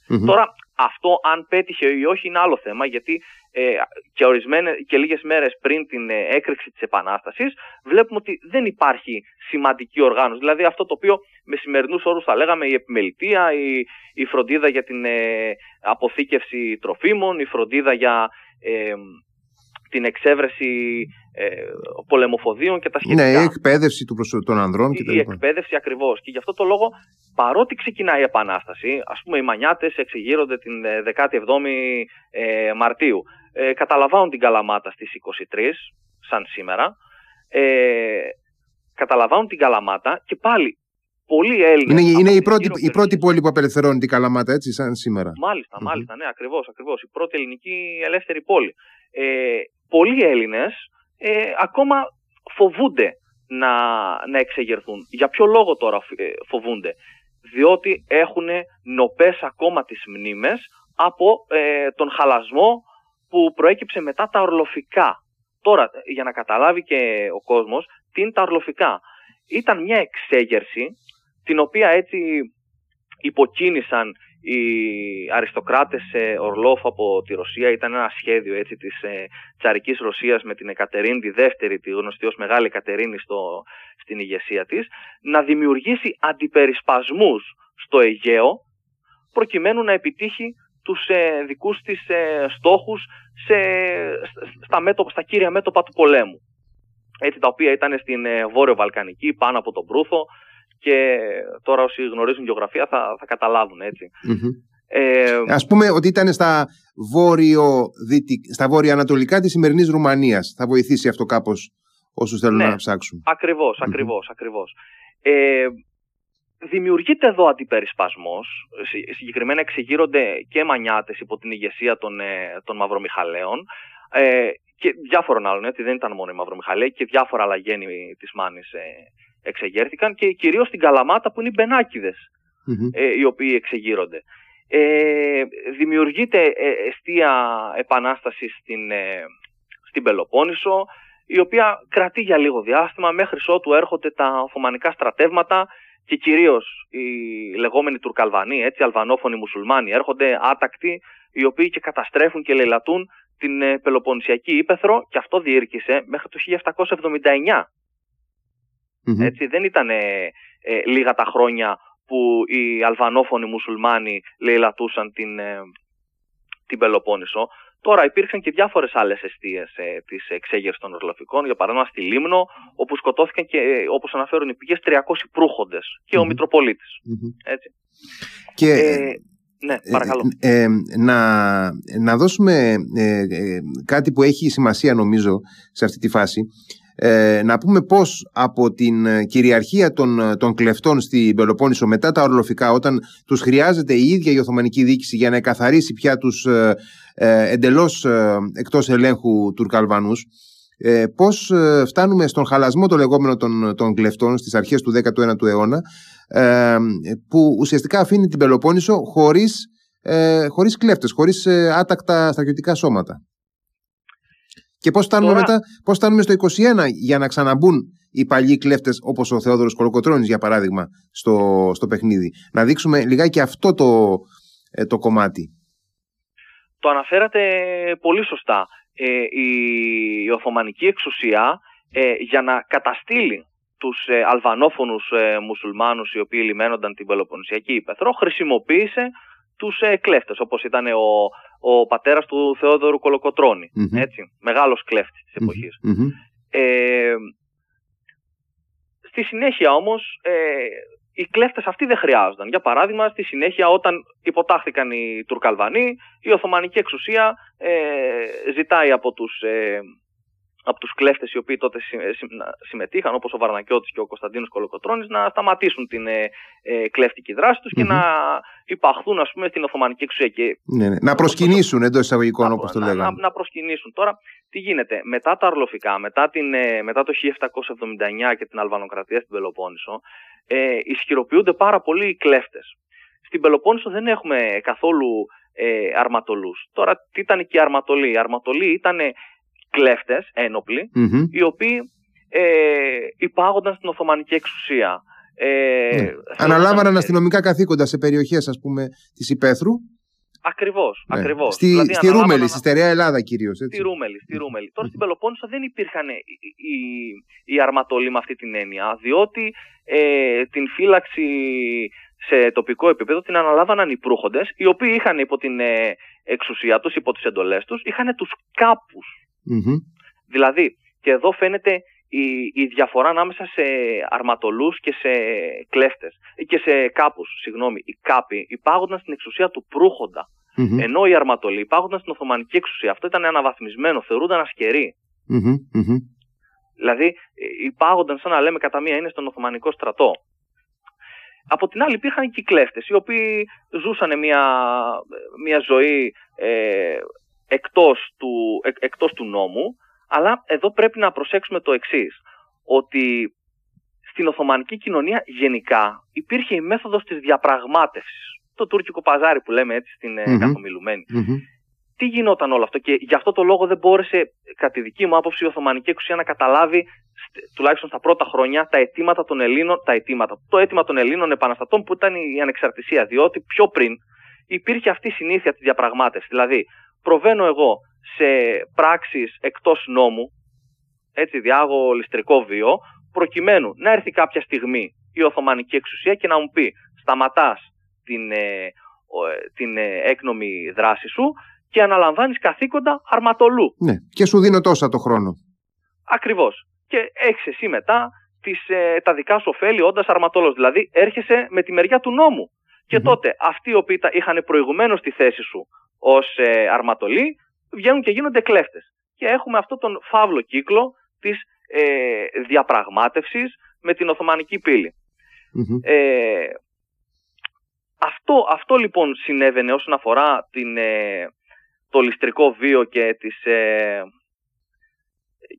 επανασταση Τώρα αυτό αν πέτυχε ή όχι είναι άλλο θέμα γιατί ε, και, ορισμένες, και λίγες μέρες πριν την ε, έκρηξη της Επανάστασης βλέπουμε ότι δεν υπάρχει σημαντική οργάνωση. Δηλαδή αυτό το οποίο με σημερινούς όρους θα λέγαμε η επιμελητία, η, η φροντίδα για την ε, αποθήκευση τροφίμων, η φροντίδα για την εξέβρεση ε, πολεμοφοδίων και τα σχετικά. Ναι, η εκπαίδευση του προσω... των ανδρών και Η, η εκπαίδευση ακριβώς. Και γι' αυτό το λόγο, παρότι ξεκινάει η Επανάσταση, ας πούμε, οι Μανιάτες εξεγείρονται την 17η ε, ε, Μαρτίου. Ε, καταλαμβάνουν την Καλαμάτα στις 23, σαν σήμερα. Ε, καταλαμβάνουν την Καλαμάτα και πάλι πολλοί Έλληνες. Είναι, είναι η, πρώτη, η πρώτη πόλη που απελευθερώνει την Καλαμάτα, έτσι, σαν σήμερα. Μάλιστα, μάλιστα, ναι, ακριβώς. Ακριβώς. Η πρώτη ελληνική ελεύθερη πόλη. Ε, πολλοί Έλληνες ε, ακόμα φοβούνται να, να εξεγερθούν. Για ποιο λόγο τώρα ε, φοβούνται; Διότι έχουν νοπές ακόμα τις μνήμες από ε, τον χαλασμό που προέκυψε μετά τα ορλοφικά. Τώρα, για να καταλάβει και ο κόσμος, τι είναι τα ορλοφικά. Ήταν μια εξέγερση την οποία έτσι υποκίνησαν οι αριστοκράτες ε, Ορλόφ από τη Ρωσία ήταν ένα σχέδιο έτσι, της ε, τσαρικής Ρωσίας με την Εκατερίνη τη δεύτερη, τη γνωστή ως Μεγάλη Εκατερίνη στο, στην ηγεσία της, να δημιουργήσει αντιπερισπασμούς στο Αιγαίο προκειμένου να επιτύχει τους ε, δικούς της ε, στόχους σε, στα, μέτωπα, στα κύρια μέτωπα του πολέμου. Έτσι, τα οποία ήταν στην ε, Βόρειο Βαλκανική, πάνω από τον Προύθο, και τώρα όσοι γνωρίζουν γεωγραφία θα, θα καταλάβουν Ε, Ας πούμε ότι ήταν στα, βόρειο, στα βόρεια-ανατολικά της σημερινής Ρουμανίας. Θα βοηθήσει αυτό κάπως όσους θέλουν ναι, να ψάξουν. Ακριβώς, ακριβώς, ακριβώς. Ε, δημιουργείται εδώ αντιπερισπασμός. Συγκεκριμένα εξεγείρονται και μανιάτες υπό την ηγεσία των, ε, των Μαυρομιχαλαίων. Ε, και διάφορων άλλων, έτσι δεν ήταν μόνο η Μαυρομιχαλία και διάφορα άλλα γέννη της Μάνης ε, εξεγέρθηκαν και κυρίως στην Καλαμάτα που είναι οι μπενακιδες ε, οι οποίοι εξεγείρονται. Ε, δημιουργείται ε, αιστεία επανάσταση στην, ε, στην Πελοπόννησο η οποία κρατεί για λίγο διάστημα μέχρι ότου έρχονται τα Οθωμανικά στρατεύματα και κυρίως οι λεγόμενοι Τουρκαλβανοί, έτσι, αλβανόφωνοι μουσουλμάνοι έρχονται άτακτοι οι οποίοι και καταστρέφουν και λαιλατούν την ε, Πελοποννησιακή Ήπεθρο και αυτό διήρκησε μέχρι το 1779. Έτσι, δεν ήταν ε, λίγα τα χρόνια που οι αλβανόφωνοι μουσουλμάνοι λαιλατούσαν την, ε, την Πελοπόννησο. Τώρα υπήρξαν και διάφορες άλλες αιστείες ε, της εξέγερσης των Ορλοφικών. Για παράδειγμα, στη Λίμνο, όπου σκοτώθηκαν και, ε, όπως αναφέρουν οι πηγές, 300 προύχοντες και ο μητροπολιτη Έτσι. Και, ε, ναι, παρακαλώ. να, να δώσουμε κάτι που έχει σημασία νομίζω σε αυτή τη φάση ε, να πούμε πώς από την ε, κυριαρχία των, ε, των κλεφτών στην Πελοπόννησο μετά τα ορλοφικά όταν τους χρειάζεται η ίδια η Οθωμανική Διοίκηση για να εκαθαρίσει πια τους ε, ε εντελώς εκτός ελέγχου Τουρκαλβανούς ε, πώς φτάνουμε στον χαλασμό το λεγόμενο των, των κλεφτών στις αρχές του 19ου αιώνα που ουσιαστικά αφήνει την Πελοπόννησο χωρίς, χωρίς κλέφτες, χωρίς άτακτα στρατιωτικά σώματα. Και πώς φτάνουμε Τώρα... μετά, πώς φτάνουμε στο 21 για να ξαναμπούν οι παλιοί κλέφτες όπως ο Θεόδωρος Κολοκοτρόνη, για παράδειγμα, στο, στο παιχνίδι. Να δείξουμε λιγάκι αυτό το, ε, το κομμάτι. Το αναφέρατε πολύ σωστά. Ε, η, η Οθωμανική εξουσία ε, για να καταστήλει τους ε, αλβανόφωνους ε, μουσουλμάνους οι οποίοι λιμένονταν την Πελοποννησιακή Υπεθρό χρησιμοποίησε τους ε, κλέφτες όπως ήταν ο, ο πατέρας του Θεόδωρου Κολοκοτρώνη, mm-hmm. έτσι, μεγάλος κλέφτης της εποχης Ε, στη συνέχεια όμως ε, οι κλέφτες αυτοί δεν χρειάζονταν. Για παράδειγμα, στη συνέχεια όταν υποτάχθηκαν οι Τουρκαλβανοί, η Οθωμανική εξουσία ε, ζητάει από τους ε, από τους κλέφτες οι οποίοι τότε συμμετείχαν όπως ο Βαρνακιώτης και ο Κωνσταντίνος Κολοκοτρώνης να σταματήσουν την ε, ε, κλέφτικη δράση τους και να υπαχθούν ας πούμε στην Οθωμανική εξουσία. Και... Ναι, ναι. Να προσκυνήσουν εντός εισαγωγικών όπως το λέγανε. Να, να, προσκυνήσουν. Τώρα τι γίνεται; Μετά τα αρλοφικά, μετά, την, ε, μετά το 1779 και την Αλβανοκρατία στην Πελοπόννησο ε, ισχυροποιούνται πάρα πολύ οι κλέφτες. Στην Πελοπόννησο δεν έχουμε καθόλου ε, αρματολούς. Τώρα τι ήταν και η αρματολή. Η αρματολή ήταν κλέφτες οι οποίοι ε, υπάγονταν στην Οθωμανική εξουσία. Ε, ναι. Αναλάμβαναν αστυνομικά καθήκοντα σε περιοχές ας πούμε της Υπέθρου. Ακριβώς, ναι. ακριβώς. Στη, δηλαδή, στη Ρούμελη, στη στερεά Ελλάδα κυρίως. Στη Ρούμελη, στη Ρούμελη. Τώρα στην Πελοπόννησο δεν υπήρχαν οι, οι, οι αρματολοί με αυτή την έννοια, διότι ε, την φύλαξη σε τοπικό επίπεδο την αναλάβαναν οι προύχοντες, οι οποίοι είχαν υπό την ε, εξουσία τους, υπό τις εντολές τους, είχαν τους κάπους Δηλαδή, και εδώ φαίνεται η, η διαφορά ανάμεσα σε αρματολούς και σε κλέφτες και σε κάπους, συγγνώμη, οι κάποι υπάγονταν στην εξουσία του προύχοντα. Ενώ οι αρματολοί υπάγονταν στην Οθωμανική εξουσία. Αυτό ήταν αναβαθμισμένο, θεωρούνταν ασκεροί. Δηλαδή υπάγονταν σαν να λέμε κατά μία είναι στον Οθωμανικό στρατό. Από την άλλη υπήρχαν και οι κλέφτες οι οποίοι ζούσαν μια, μια ζωή ε, εκτός του, εκτός του νόμου, αλλά εδώ πρέπει να προσέξουμε το εξής, ότι στην Οθωμανική κοινωνία γενικά υπήρχε η μέθοδος της διαπραγμάτευσης. Το τουρκικό παζάρι που λέμε έτσι στην mm καθομιλουμενη Τι γινόταν όλο αυτό και γι' αυτό το λόγο δεν μπόρεσε κατά τη δική μου άποψη η Οθωμανική εξουσία να καταλάβει τουλάχιστον στα πρώτα χρόνια τα αιτήματα των Ελλήνων, τα αιτήματα, το αίτημα των Ελλήνων επαναστατών που ήταν η ανεξαρτησία διότι πιο πριν υπήρχε αυτή η συνήθεια της διαπραγμάτευσης. Δηλαδή προβαίνω εγώ σε πράξεις εκτός νόμου, έτσι διάγω ληστρικό βίο, προκειμένου να έρθει κάποια στιγμή η Οθωμανική εξουσία και να μου πει σταματάς την, ε, ε, την ε, έκνομη δράση σου και αναλαμβάνεις καθήκοντα αρματολού. Ναι, και σου δίνω τόσα το χρόνο. Ακριβώς. Και έχεις εσύ μετά τις, τα δικά σου ωφέλη όντας αρματόλος. Δηλαδή έρχεσαι με τη μεριά του νόμου. Και τότε αυτοί οι οποίοι είχαν προηγουμένως τη θέση σου ως ε, αρματολοί βγαίνουν και γίνονται κλέφτες. Και έχουμε αυτό τον φαύλο κύκλο της ε, διαπραγμάτευσης με την Οθωμανική Ε, αυτό, αυτό λοιπόν συνέβαινε όσον αφορά την, ε, το ληστρικό βίο και τις, ε,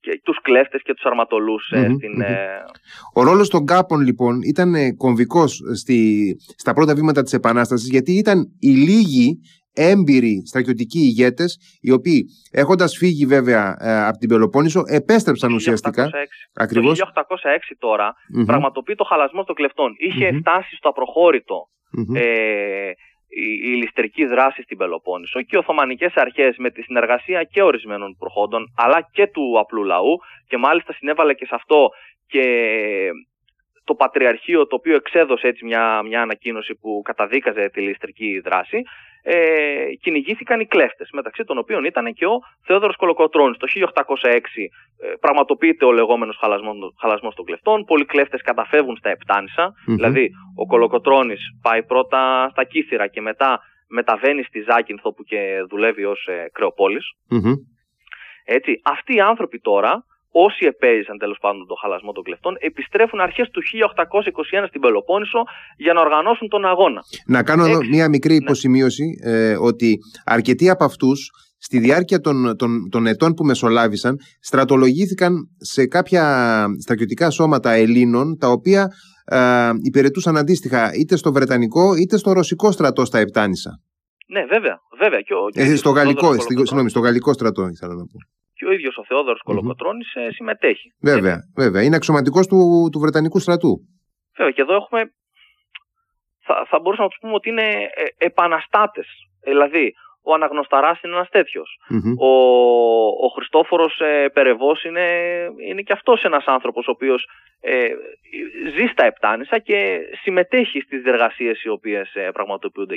και τους κλέφτες και τους αρματολούς ε, στην... Ε, Ο ρόλος των κάπων λοιπόν ήταν ε, κομβικός στη, στα πρώτα βήματα της Επανάστασης γιατί ήταν οι λίγοι έμπειροι στρατιωτικοί ηγέτες οι οποίοι έχοντας φύγει βέβαια από την Πελοπόννησο επέστρεψαν το ουσιαστικά. 1806. Ακριβώς. Το 1806 τώρα πραγματοποιεί το χαλασμό των κλεφτών. φτάσει στο απροχωρητο ε, η, η ληστρική δράση στην Πελοπόννησο και οι Οθωμανικές αρχές με τη συνεργασία και ορισμένων προχόντων αλλά και του απλού λαού και μάλιστα συνέβαλε και σε αυτό και το Πατριαρχείο το οποίο εξέδωσε έτσι μια, μια ανακοίνωση που καταδίκαζε τη ληστρική δράση ε, κυνηγήθηκαν οι κλέφτες μεταξύ των οποίων ήταν και ο Θεόδωρος Κολοκοτρώνης. Το 1806 ε, πραγματοποιείται ο λεγόμενος χαλασμός, χαλασμός των κλεφτών. Πολλοί κλέφτες καταφεύγουν στα επτανησα δηλαδή ο Κολοκοτρώνης πάει πρώτα στα Κύθυρα και μετά μεταβαίνει στη Ζάκυνθο που και δουλεύει ως ε, κρεοπολης Έτσι, αυτοί οι άνθρωποι τώρα όσοι επέζησαν τέλος πάντων τον χαλασμό των κλεφτών, επιστρέφουν αρχές του 1821 στην Πελοπόννησο για να οργανώσουν τον αγώνα. Να κάνω εδώ μία μικρή ναι. υποσημείωση ε, ότι αρκετοί από αυτούς στη διάρκεια των, των, των ετών που μεσολάβησαν στρατολογήθηκαν σε κάποια στρατιωτικά σώματα Ελλήνων τα οποία ε, υπηρετούσαν αντίστοιχα είτε στο Βρετανικό είτε στο Ρωσικό στρατό στα Επτάνησα. Ναι, βέβαια. βέβαια. Και ο, ε, στο, γαλλικό, συγγνώμη, στο γαλλικό στρατό ήθελα να πω και ο ίδιος ο Θεόδωρος Κολοκοτρώνης mm-hmm. συμμετέχει. Βέβαια, βέβαια. Είναι αξιωματικός του, του Βρετανικού στρατού. Βέβαια, και εδώ έχουμε. Θα, θα μπορούσαμε να τους πούμε ότι είναι ε, επαναστάτες. Δηλαδή, ο Αναγνωσταράς είναι ένας Ο, ο Χριστόφορος ε, Περεβός είναι, είναι και αυτός ένας άνθρωπος ο οποίος ε, ζει στα Επτάνησα και συμμετέχει στις διεργασίες οι οποίες ε, πραγματοποιούνται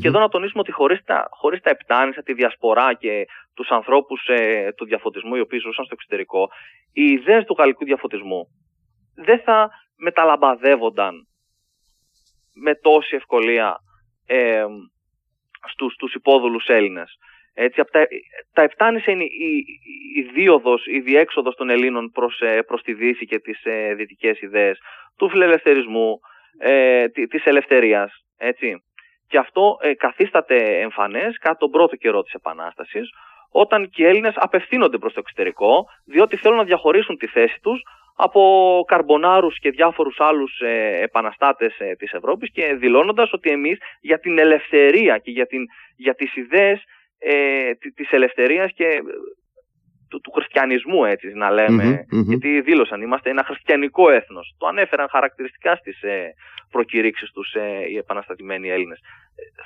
Και εδώ να τονίσουμε ότι χωρίς τα, χωρίς τα Επτάνησα, τη διασπορά και τους ανθρώπους ε, του διαφωτισμού οι οποίοι ζούσαν στο εξωτερικό, οι ιδέες του γαλλικού διαφωτισμού δεν θα μεταλαμπαδεύονταν με τόση ευκολία ε, στους, στους υπόδουλους Έλληνες. Έτσι, από τα, τα Επτάνησα είναι η, η, η δίωδος, η διέξοδος των Ελλήνων προς, ε, προς τη Δύση και τις ε, δυτικές ιδέες του φιλελευθερισμού, ε, της ελευθερίας. Έτσι. Και αυτό ε, καθίσταται εμφανές κατά τον πρώτο καιρό της Επανάστασης, όταν και οι Έλληνες απευθύνονται προς το εξωτερικό, διότι θέλουν να διαχωρίσουν τη θέση τους από καρμπονάρους και διάφορους άλλους ε, επαναστάτες ε, της Ευρώπης και δηλώνοντας ότι εμείς για την ελευθερία και για, την, για τις ιδέες ε, της ελευθερίας και ε, του, του χριστιανισμού έτσι να λεμε γιατί δήλωσαν είμαστε ένα χριστιανικό έθνος. Το ανέφεραν χαρακτηριστικά στις ε, προκηρύξεις τους ε, οι επαναστατημένοι Έλληνες.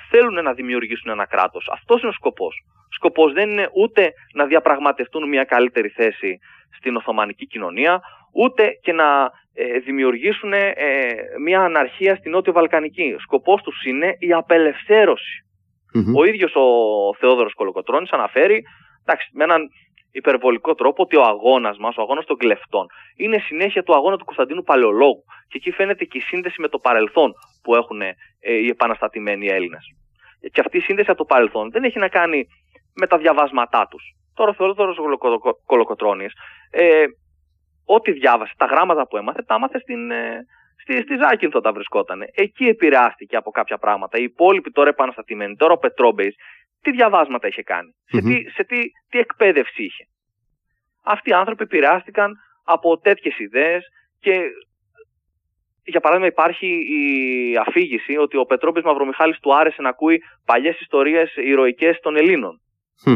Θέλουν να δημιουργήσουν ένα κράτος. Αυτός είναι ο σκοπός. Σκοπός δεν είναι ούτε να διαπραγματευτούν μια καλύτερη θέση στην Οθωμανική κοινωνία ούτε και να ε, δημιουργήσουν ε, μια αναρχία στην Νότιο Βαλκανική. Σκοπός τους είναι η απελευθερωση Ο ίδιος ο Θεόδωρος Κολοκοτρώνης αναφέρει εντάξει, με έναν υπερβολικό τρόπο ότι ο αγώνας μας, ο αγώνας των κλεφτών, είναι συνέχεια του αγώνα του Κωνσταντίνου Παλαιολόγου. Και εκεί φαίνεται και η σύνδεση με το παρελθόν που έχουν ε, οι επαναστατημένοι Έλληνες. Και αυτή η σύνδεση από το παρελθόν δεν έχει να κάνει με τα διαβάσματά τους. Τώρα ο Θεόδωρος Κολοκοτρώνης ε, ό,τι διάβασε, τα γράμματα που έμαθε, τα έμαθε στην, ε, στη, στη Ζάκυνθο τα βρισκόταν. Εκεί επηρεάστηκε από κάποια πράγματα. Οι υπόλοιποι τώρα επαναστατημένοι, τώρα ο Πετρόμπεϊς, τι διαβάσματα είχε Σε, τι, σε τι, τι εκπαίδευση είχε. Αυτοί οι άνθρωποι επηρεάστηκαν από τέτοιες ιδέες και για παράδειγμα υπάρχει η αφήγηση ότι ο Πετρόμπης Μαυρομιχάλης του άρεσε να ακούει παλιές ιστορίες ηρωικές των Ελλήνων.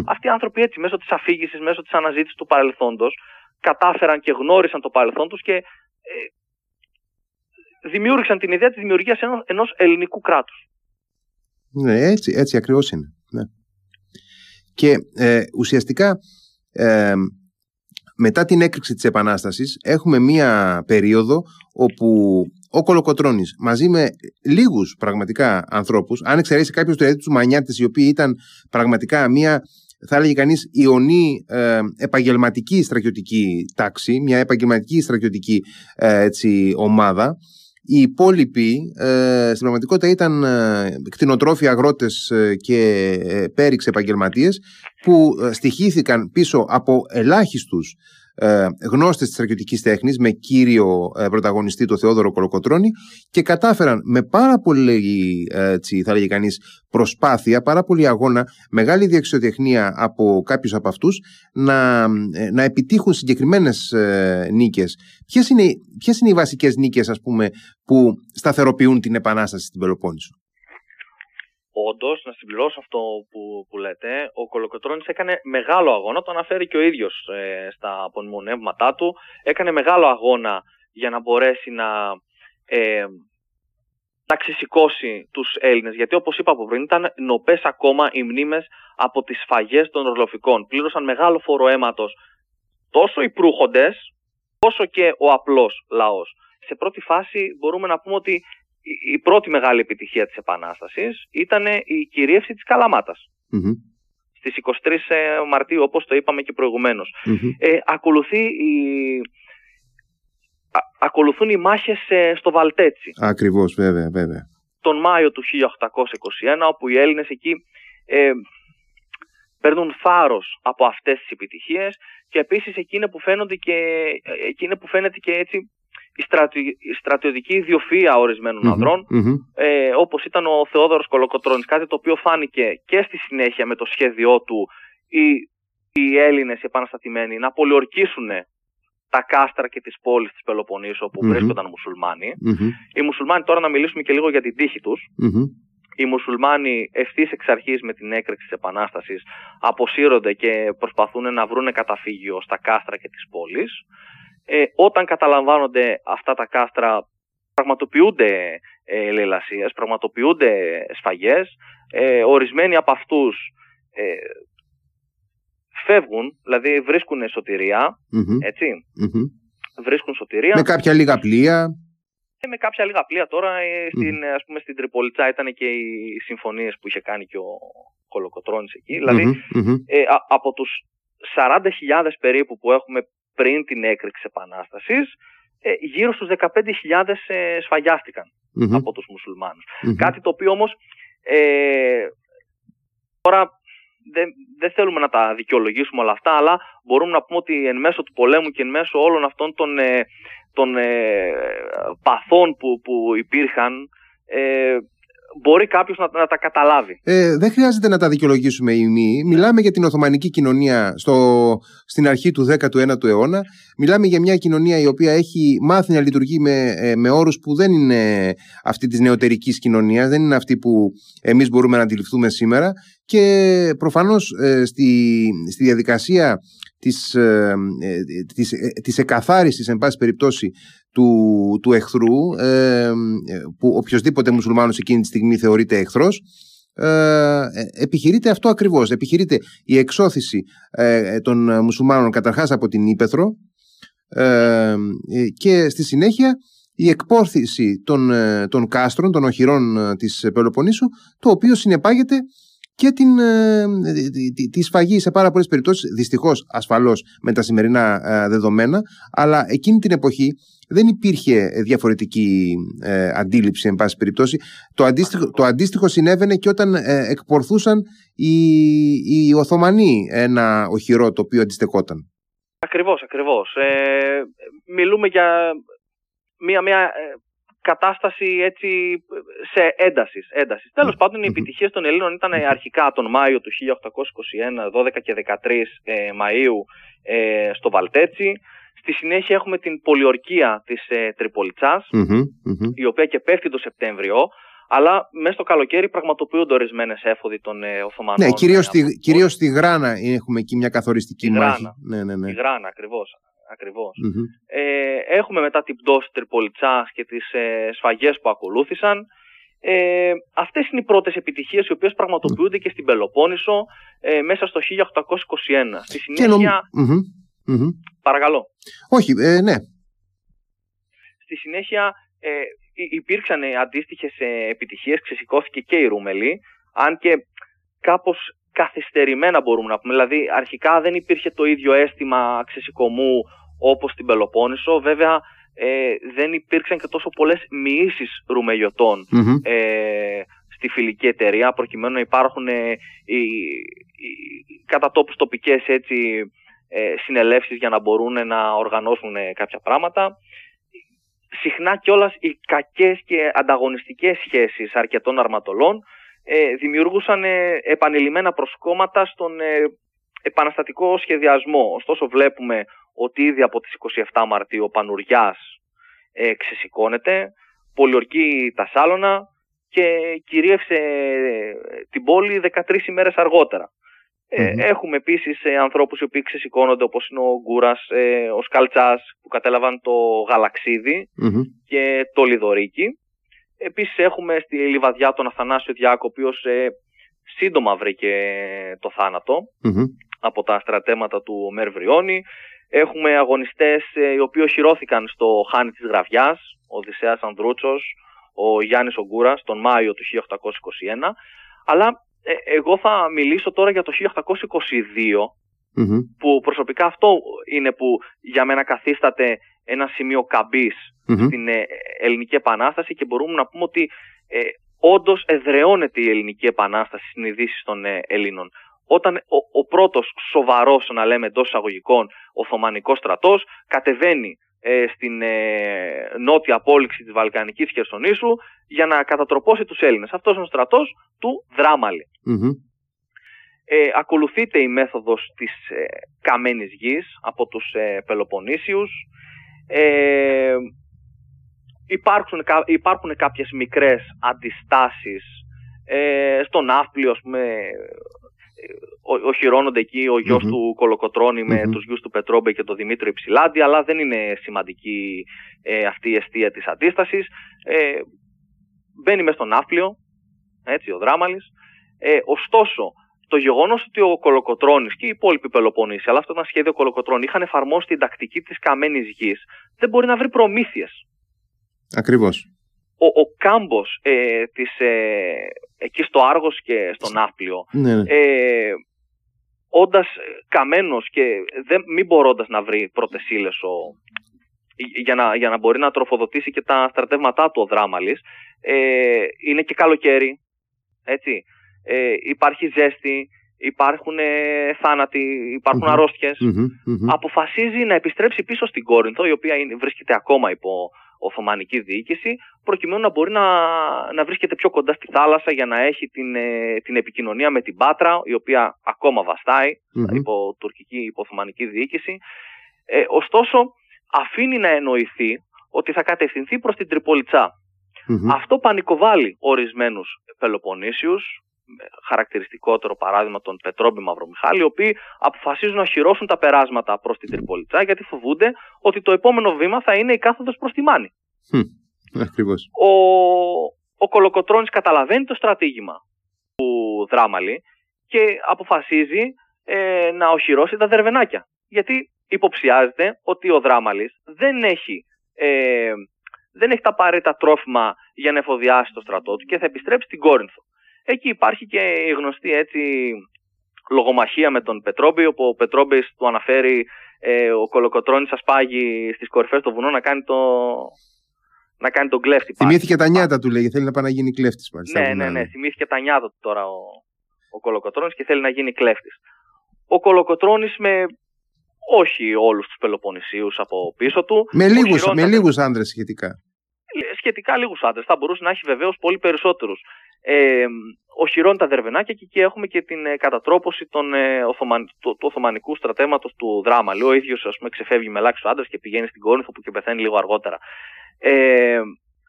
Αυτοί οι άνθρωποι έτσι μέσω της αφήγησης, μέσω της αναζήτησης του παρελθόντος κατάφεραν και γνώρισαν το παρελθόν τους και ε, δημιούργησαν την ιδέα της δημιουργίας ενός ελληνικού κράτους. Ναι, έτσι, έτσι ακριβώς είναι. Ναι. Και ε, ουσιαστικά ε, μετά την έκρηξη της Επανάστασης έχουμε μία περίοδο όπου ο Κολοκοτρώνης μαζί με λίγους πραγματικά ανθρώπους, αν εξαιρέσει κάποιος του τους Μανιάτης οι οποίοι ήταν πραγματικά μία θα έλεγε κανείς ιονή ε, επαγγελματική στρατιωτική τάξη, μια επαγγελματική στρατιωτική ε, έτσι, ομάδα. Οι υπόλοιποι ε, στην πραγματικότητα ήταν ε, κτηνοτρόφοι αγρότες ε, και ε, πέριξ επαγγελματίες που στοιχήθηκαν πίσω από ελάχιστους ε, γνώστες της στρατιωτικής τέχνης με κύριο ε, πρωταγωνιστή το Θεόδωρο Κολοκοτρώνη και κατάφεραν με πάρα πολύ ε, έτσι, θα λέγει κανείς, προσπάθεια, πάρα πολύ αγώνα, μεγάλη διεξιοτεχνία από κάποιους από αυτούς να, ε, να επιτύχουν συγκεκριμένες ε, νίκες. Ποιες είναι, ποιες είναι οι βασικές νίκες ας πούμε που σταθεροποιούν την επανάσταση στην Πελοπόννησο; Όντως, να συμπληρώσω αυτό που, που λέτε, ο Κολοκοτρόνη έκανε μεγάλο αγώνα, το αναφέρει και ο ίδιος ε, στα απομνημονεύματά του. Έκανε μεγάλο αγώνα για να μπορέσει να, ε, να ξεσηκώσει τους Έλληνες. Γιατί, όπως είπα από πριν, ήταν νοπές ακόμα οι μνήμες από τις σφαγές των Ορλοφικών. Πλήρωσαν μεγάλο φόρο αίματος τόσο οι προύχοντες, όσο και ο απλός λαός. Σε πρώτη φάση μπορούμε να πούμε ότι η πρώτη μεγάλη επιτυχία της Επανάστασης ήταν η κυρίευση της καλαματας Στις 23 ε, Μαρτίου, όπως το είπαμε και προηγουμενως Ε, ακολουθεί η... ακολουθούν οι μάχες ε, στο Βαλτέτσι. Ακριβώς, βέβαια, βέβαια. Τον Μάιο του 1821, όπου οι Έλληνες εκεί ε, παίρνουν θάρρος από αυτές τις επιτυχίες και επίσης εκείνη που, φαίνονται και, ε, εκείνη που φαίνεται και έτσι η, η στρατιωτική ιδιοφυα ανδρών, ε, όπως ήταν ο Θεόδωρος Κολοκοτρώνης, κάτι το οποίο φάνηκε και στη συνέχεια με το σχέδιό του οι, οι Έλληνες οι επαναστατημένοι να πολιορκήσουν τα κάστρα και τις πόλεις της Πελοποννήσου όπου βρίσκονταν Οι μουσουλμάνοι. Τώρα να μιλήσουμε και λίγο για την τύχη τους. Οι μουσουλμάνοι ευθύς εξ αρχής με την έκρηξη της Επανάστασης αποσύρονται και προσπαθούν να βρουν καταφύγιο στα κάστρα και τις πόλεις ε, όταν καταλαμβάνονται αυτά τα κάστρα πραγματοποιούνται ε, λαιλασίες, πραγματοποιούνται σφαγές, ε, ορισμένοι από αυτούς ε, φεύγουν, δηλαδή βρίσκουν ετσι βρίσκουν σωτηρία. Με κάποια λίγα πλοία. Και με κάποια λίγα πλοία. Τώρα, ε, στην, ας πούμε στην Τριπολιτσά ήταν και οι συμφωνίες που είχε κάνει και ο Κολοκοτρώνης εκεί, δηλαδη ε, από τους 40.000 περίπου που έχουμε πριν την έκρηξη επανάστασης, ε, γύρω στους 15.000 ε, σφαγιαστηκαν από τους μουσουλμανους Κάτι το οποίο όμως ε, τώρα δεν, δεν θέλουμε να τα δικαιολογήσουμε όλα αυτά, αλλά μπορούμε να πούμε ότι εν μέσω του πολέμου και εν μέσω όλων αυτών των, ε, των ε, παθών που, που υπήρχαν, ε, μπορεί κάποιος να, να, τα καταλάβει. Ε, δεν χρειάζεται να τα δικαιολογήσουμε οι μη. Μιλάμε για την Οθωμανική κοινωνία στο, στην αρχή του 19ου αιώνα. Μιλάμε για μια κοινωνία η οποία έχει μάθει να λειτουργεί με, ε, με όρους που δεν είναι αυτή της νεωτερικής κοινωνίας, δεν είναι αυτή που εμείς μπορούμε να αντιληφθούμε σήμερα. Και προφανώς ε, στη, στη διαδικασία της, ε, ε της, ε, της εκαθάρισης εν πάση περιπτώσει του, του εχθρού ε, που οποιοδήποτε μουσουλμάνος εκείνη τη στιγμή θεωρείται εχθρός ε, επιχειρείται αυτό ακριβώς. Επιχειρείται η εξώθηση των μουσουλμάνων καταρχάς από την Ήπεθρο και στη συνέχεια η εκπόρθηση των, των κάστρων, των οχυρών της Πελοποννήσου το οποίο συνεπάγεται και την, ε, τη, τη σφαγή σε πάρα πολλές περιπτώσεις, δυστυχώς ασφαλώς με τα σημερινά ε, δεδομένα, αλλά εκείνη την εποχή δεν υπήρχε διαφορετική ε, αντίληψη εν πάση περιπτώσει. Το αντίστοιχο, το αντίστοιχο συνέβαινε και όταν ε, εκπορθούσαν οι, οι Οθωμανοί ένα οχυρό το οποίο αντιστεκόταν. Ακριβώς, ακριβώς. Ε, μιλούμε για μια, μια κατάσταση έτσι σε έντασης. έντασης. Τέλος πάντων, οι επιτυχίες των Ελλήνων ήταν αρχικά τον Μάιο του 1821, 12 και 13 ε, Μαΐου ε, στο Βαλτέτσι. Στη συνέχεια έχουμε την πολιορκία της ε, τριπολιτσας η οποία και πέφτει το Σεπτέμβριο, αλλά μέσα στο καλοκαίρι πραγματοποιούνται ορισμένες έφοδοι των ε, Οθωμανών. Ναι, κυρίως στη, κυρίως στη Γράνα έχουμε εκεί μια καθοριστική μάχη. Ναι, ναι, ναι. Στη Γράνα, ακριβώς ακριβως Ε, έχουμε μετά την πτώση Τριπολιτσάς και τις ε, σφαγές που ακολούθησαν. Ε, αυτές είναι οι πρώτες επιτυχίες οι οποίες πραγματοποιούνται και στην Πελοπόννησο ε, μέσα στο 1821. Στη συνέχεια... Παρακαλώ. Όχι, ε, ναι. Στη συνέχεια ε, υπήρξαν αντίστοιχες ε, επιτυχίες, ξεσηκώθηκε και η Ρούμελη, αν και κάπως καθυστερημένα μπορούμε να πούμε. Δηλαδή αρχικά δεν υπήρχε το ίδιο αίσθημα ξεσηκωμού όπως στην Πελοπόννησο. Βέβαια ε, δεν υπήρξαν και τόσο πολλές μοιήσεις ε, στη φιλική εταιρεία προκειμένου να υπάρχουν ε, οι, οι κατά τόπους τοπικές έτσι, ε, συνελεύσεις για να μπορούν να οργανώσουν ε, κάποια πράγματα. Συχνά κιόλας οι κακές και ανταγωνιστικές σχέσεις αρκετών αρματολών ε, δημιουργούσαν ε, επανειλημμένα προσκόμματα στον ε, επαναστατικό σχεδιασμό. Ωστόσο βλέπουμε ότι ήδη από τις 27 Μαρτίου ο Πανουριάς ε, ξεσηκώνεται, πολιορκεί τα Σάλωνα και κυρίευσε την πόλη 13 ημέρες αργότερα. Έχουμε επίσης ε, ανθρώπους οι οποίοι ξεσηκώνονται όπως είναι ο Γκούρας, ο Σκαλτσάς που κατέλαβαν το γαλαξιδι και το Λιδωρίκι. Επίσης έχουμε στη Λιβαδιά τον Αθανάσιο Διάκο, ο οποίος ε, σύντομα βρήκε το θανατο από τα στρατέματα του Μερβριώνη. Έχουμε αγωνιστές ε, οι οποίοι οχυρώθηκαν στο Χάνι της Γραβιάς, ο Οδυσσέας Ανδρούτσος, ο Γιάννης Ογκούρας, τον Μάιο του 1821. Αλλά ε, εγώ θα μιλήσω τώρα για το 1822, που προσωπικά αυτό είναι που για μένα καθίσταται ένα σημείο καμπής στην ε, Ελληνική Επανάσταση και μπορούμε να πούμε ότι ε, όντως εδρεώνεται η Ελληνική Επανάσταση στις συνειδήσεις των ε, Ελλήνων. Όταν ο, ο πρώτος σοβαρός, να λέμε εντός εισαγωγικών, Οθωμανικός στρατός κατεβαίνει ε, στην ε, νότια απόλυξη της Βαλκανικής Χερσονήσου για να κατατροπώσει τους Έλληνες. Αυτός είναι ο στρατός του δραμαλη Ε, ακολουθείται η μέθοδος της ε, καμένης γης από τους ε, Πελοποννήσιους. Ε, υπάρχουν, υπάρχουν κάποιες μικρές αντιστάσεις ε, στον Ναύπλιο, ας πούμε, οχυρώνονται εκεί ο γιος του Κολοκοτρώνη με τους γιους του Πετρόμπε και τον Δημήτριο Υψηλάντη, αλλά δεν είναι σημαντική ε, αυτή η αιστεία της αντίστασης. Ε, μπαίνει μέσα στον Ναύπλιο, έτσι, ο Δράμαλης. Ε, ωστόσο, το γεγονός ότι ο Κολοκοτρώνης και οι υπόλοιποι Πελοποννήσοι, αλλά αυτό ήταν σχέδιο Κολοκοτρώνη, είχαν εφαρμόσει την τακτική της καμένης γης, δεν μπορεί να βρει προμήθειες. Ακριβώς. Ο, ο κάμπος ε, της, ε, εκεί στο Άργος και στο Ναύπλιο, ναι, ναι. Ε, όντας καμένος και δεν, μην μπορώντας να βρει πρώτες ο, για, να, για να μπορεί να τροφοδοτήσει και τα στρατεύματά του ο Δράμαλης, ε, είναι και καλοκαίρι, έτσι. Ε, υπάρχει ζέστη, υπάρχουν ε, θάνατοι, υπάρχουν αρρώστιες. Αποφασίζει να επιστρέψει πίσω στην Κόρινθο, η οποία είναι, βρίσκεται ακόμα υπό Οθωμανική διοίκηση, προκειμένου να μπορεί να, να βρίσκεται πιο κοντά στη θάλασσα για να έχει την, ε, την επικοινωνία με την Πάτρα, η οποία ακόμα βαστάει υπό τουρκική, υπό Οθωμανική διοίκηση. Ε, ωστόσο, αφήνει να εννοηθεί ότι θα κατευθυνθεί προς την τριπολιτσα Αυτό πανικοβάλλει ορισμένους Πελοποννήσιους, χαρακτηριστικότερο παράδειγμα τον Πετρόμπη Μαυρομιχάλη, οι οποίοι αποφασίζουν να χειρώσουν τα περάσματα προς την Τριπολιτσά γιατί φοβούνται ότι το επόμενο βήμα θα είναι η κάθοδος προς τη Μάνη. Ακριβώς. Ο, ο Κολοκοτρώνης καταλαβαίνει το στρατήγημα του Δράμαλη και αποφασίζει ε, να οχυρώσει τα δερβενάκια. Γιατί υποψιάζεται ότι ο Δράμαλης δεν έχει, ε, δεν έχει τα απαραίτητα τρόφιμα για να εφοδιάσει το στρατό του και θα επιστρέψει στην Κόρινθο. Εκεί υπάρχει και η γνωστή έτσι λογομαχία με τον Πετρόμπη, όπου ο Πετρόμπης του αναφέρει ε, ο Κολοκοτρώνης ασπάγει στις κορυφές του βουνού να κάνει το, να κάνει τον κλέφτη. Θυμήθηκε τα νιάτα του λέγει, θέλει να πάει να γίνει κλέφτης μάλιστα. Ναι, ναι, ναι, θυμήθηκε τα νιάτα του τώρα ο, ο Κολοκοτρώνης και θέλει να γίνει κλέφτης. Ο Κολοκοτρώνης με όχι όλους τους Πελοποννησίους από πίσω του. Με λίγους, με λίγους άνδρες σχετικά. Σχετικά λίγους άντρες. Θα μπορούσε να έχει βεβαίως πολύ περισσότερους ε, οχυρώνει τα δερβενάκια και εκεί έχουμε και την ε, κατατρόπωση των, ε, Οθωμαν, του, του Οθωμανικού στρατέματος του Δράμα. Λέω ο ίδιος ας πούμε, ξεφεύγει με ελάχιστο άντρας και πηγαίνει στην Κόρινθο που και πεθαίνει λίγο αργότερα. Ε,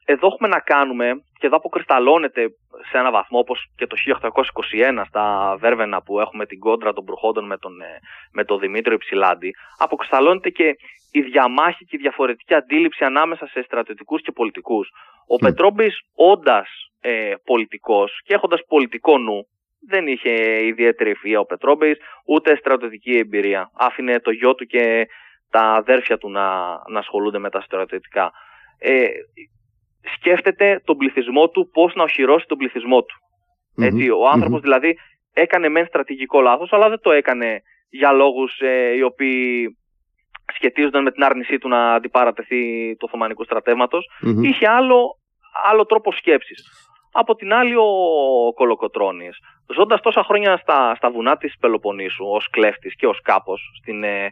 εδώ έχουμε να κάνουμε, και εδώ αποκρισταλώνεται σε ένα βαθμό όπως και το 1821 στα Βέρβαινα που έχουμε την κόντρα των Προχόντων με τον, ε, με τον Δημήτριο Υψηλάντη, αποκρισταλώνεται και η διαμάχη και η διαφορετική αντίληψη ανάμεσα σε στρατιωτικούς και πολιτικούς. Ο mm. Πετρόμπης όντας ε, πολιτικός και έχοντας πολιτικό νου, δεν είχε ιδιαίτερη ευφυΐα ο Πετρόμπης, ούτε στρατιωτική εμπειρία. Άφηνε το γιο του και τα αδέρφια του να, να ασχολούνται με τα στρατιωτικά. Ε, σκέφτεται τον πληθυσμό του πώς να οχυρώσει τον πληθυσμό του. Έτσι, ο άνθρωπος δηλαδή έκανε μεν στρατηγικό λάθος, αλλά δεν το έκανε για λόγους ε, οι οποίοι σχετίζονταν με την άρνησή του να αντιπαρατεθεί του Οθωμανικού στρατεύματος. Είχε άλλο, άλλο τρόπο σκέψης. από την άλλη ο Κολοκοτρώνης. Ζώντας τόσα χρόνια στα, στα βουνά της Πελοποννήσου ως κλέφτης και ως κάπος, στην, ε,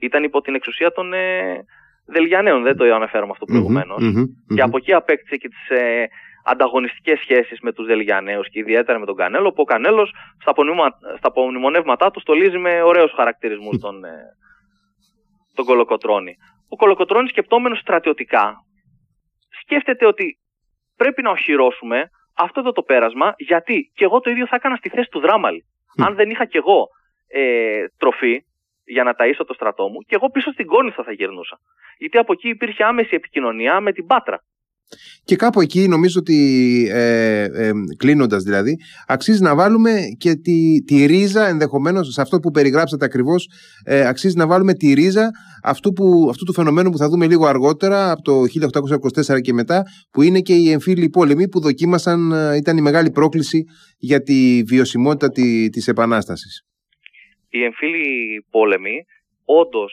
ήταν υπό την εξουσία των ε, Δελγιανέων, δεν το αναφέρομαι αυτό προηγουμένως. Και από εκεί απέκτησε και τις ε, ανταγωνιστικές σχέσεις με τους Δελγιανέους και ιδιαίτερα με τον Κανέλο, που ο Κανέλος στα, στα απομνημονεύματά του στολίζει με ωραίους χαρακτηρισμούς τον, ε, τον Κολοκοτρώνη. Ο Κολοκοτρώνης σκεπτόμενος στρατιωτικά σκέφτεται ότι πρέπει να οχυρώσουμε αυτό εδώ το πέρασμα, γιατί και εγώ το ίδιο θα έκανα στη θέση του Δράμαλ. Αν δεν είχα κι εγώ ε, τροφή για να ταΐσω το στρατό μου, και εγώ πίσω στην Κόνηθο θα γυρνούσα. Γιατί από εκεί υπήρχε άμεση επικοινωνία με την Πάτρα. Και κάπου εκεί νομίζω ότι ε, ε, κλείνοντας δηλαδή, αξίζει να βάλουμε και τη, τη ρίζα ενδεχομένως σε αυτό που περιγράψατε ακριβώς, ε, αξίζει να βάλουμε τη ρίζα αυτού, που, αυτού του φαινομένου που θα δούμε λίγο αργότερα, από το 1824 και μετά, που είναι και οι εμφύλοι πόλεμοι που δοκίμασαν, ε, ήταν η μεγάλη πρόκληση για τη βιωσιμότητα τη της Επανάστασης. Οι εμφύλοι πόλεμοι όντως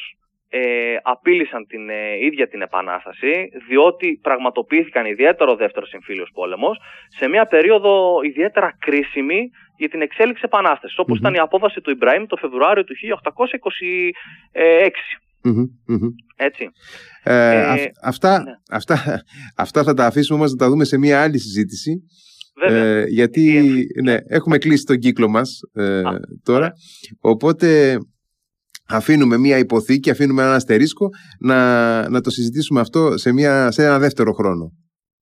ε, απείλησαν την ε, ίδια την Επανάσταση, διότι πραγματοποιήθηκαν ιδιαίτερο δεύτερος εμφύλιος πόλεμος σε μια περίοδο ιδιαίτερα κρίσιμη για την εξέλιξη επανάστασης, ήταν η απόβαση του Ιμπραήμ το Φεβρουάριο του 1826. Έτσι. Ε, ε, αυτά, ναι. αυτά, αυτά θα τα αφήσουμε όμως να τα δούμε σε μια άλλη συζήτηση. Ε, γιατί ναι, έχουμε κλείσει τον κύκλο μας ε, τώρα. Οπότε αφήνουμε μία υποθήκη, αφήνουμε ένα αστερίσκο να, να το συζητήσουμε αυτό σε, μια, σε ένα δεύτερο χρόνο.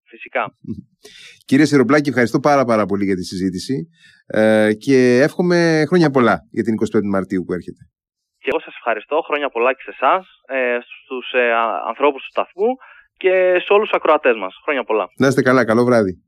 Φυσικά. Κύριε Σιροπλάκη, ευχαριστώ πάρα πάρα πολύ για τη συζήτηση ε, και εύχομαι χρόνια πολλά για την 25η Μαρτίου που έρχεται. Και εγώ σας ευχαριστώ, χρόνια πολλά και σε εσάς, ε, στους ε, ανθρώπους του σταθμού και σε όλους τους ακροατές μας. Χρόνια πολλά. Να είστε καλά, καλό βράδυ.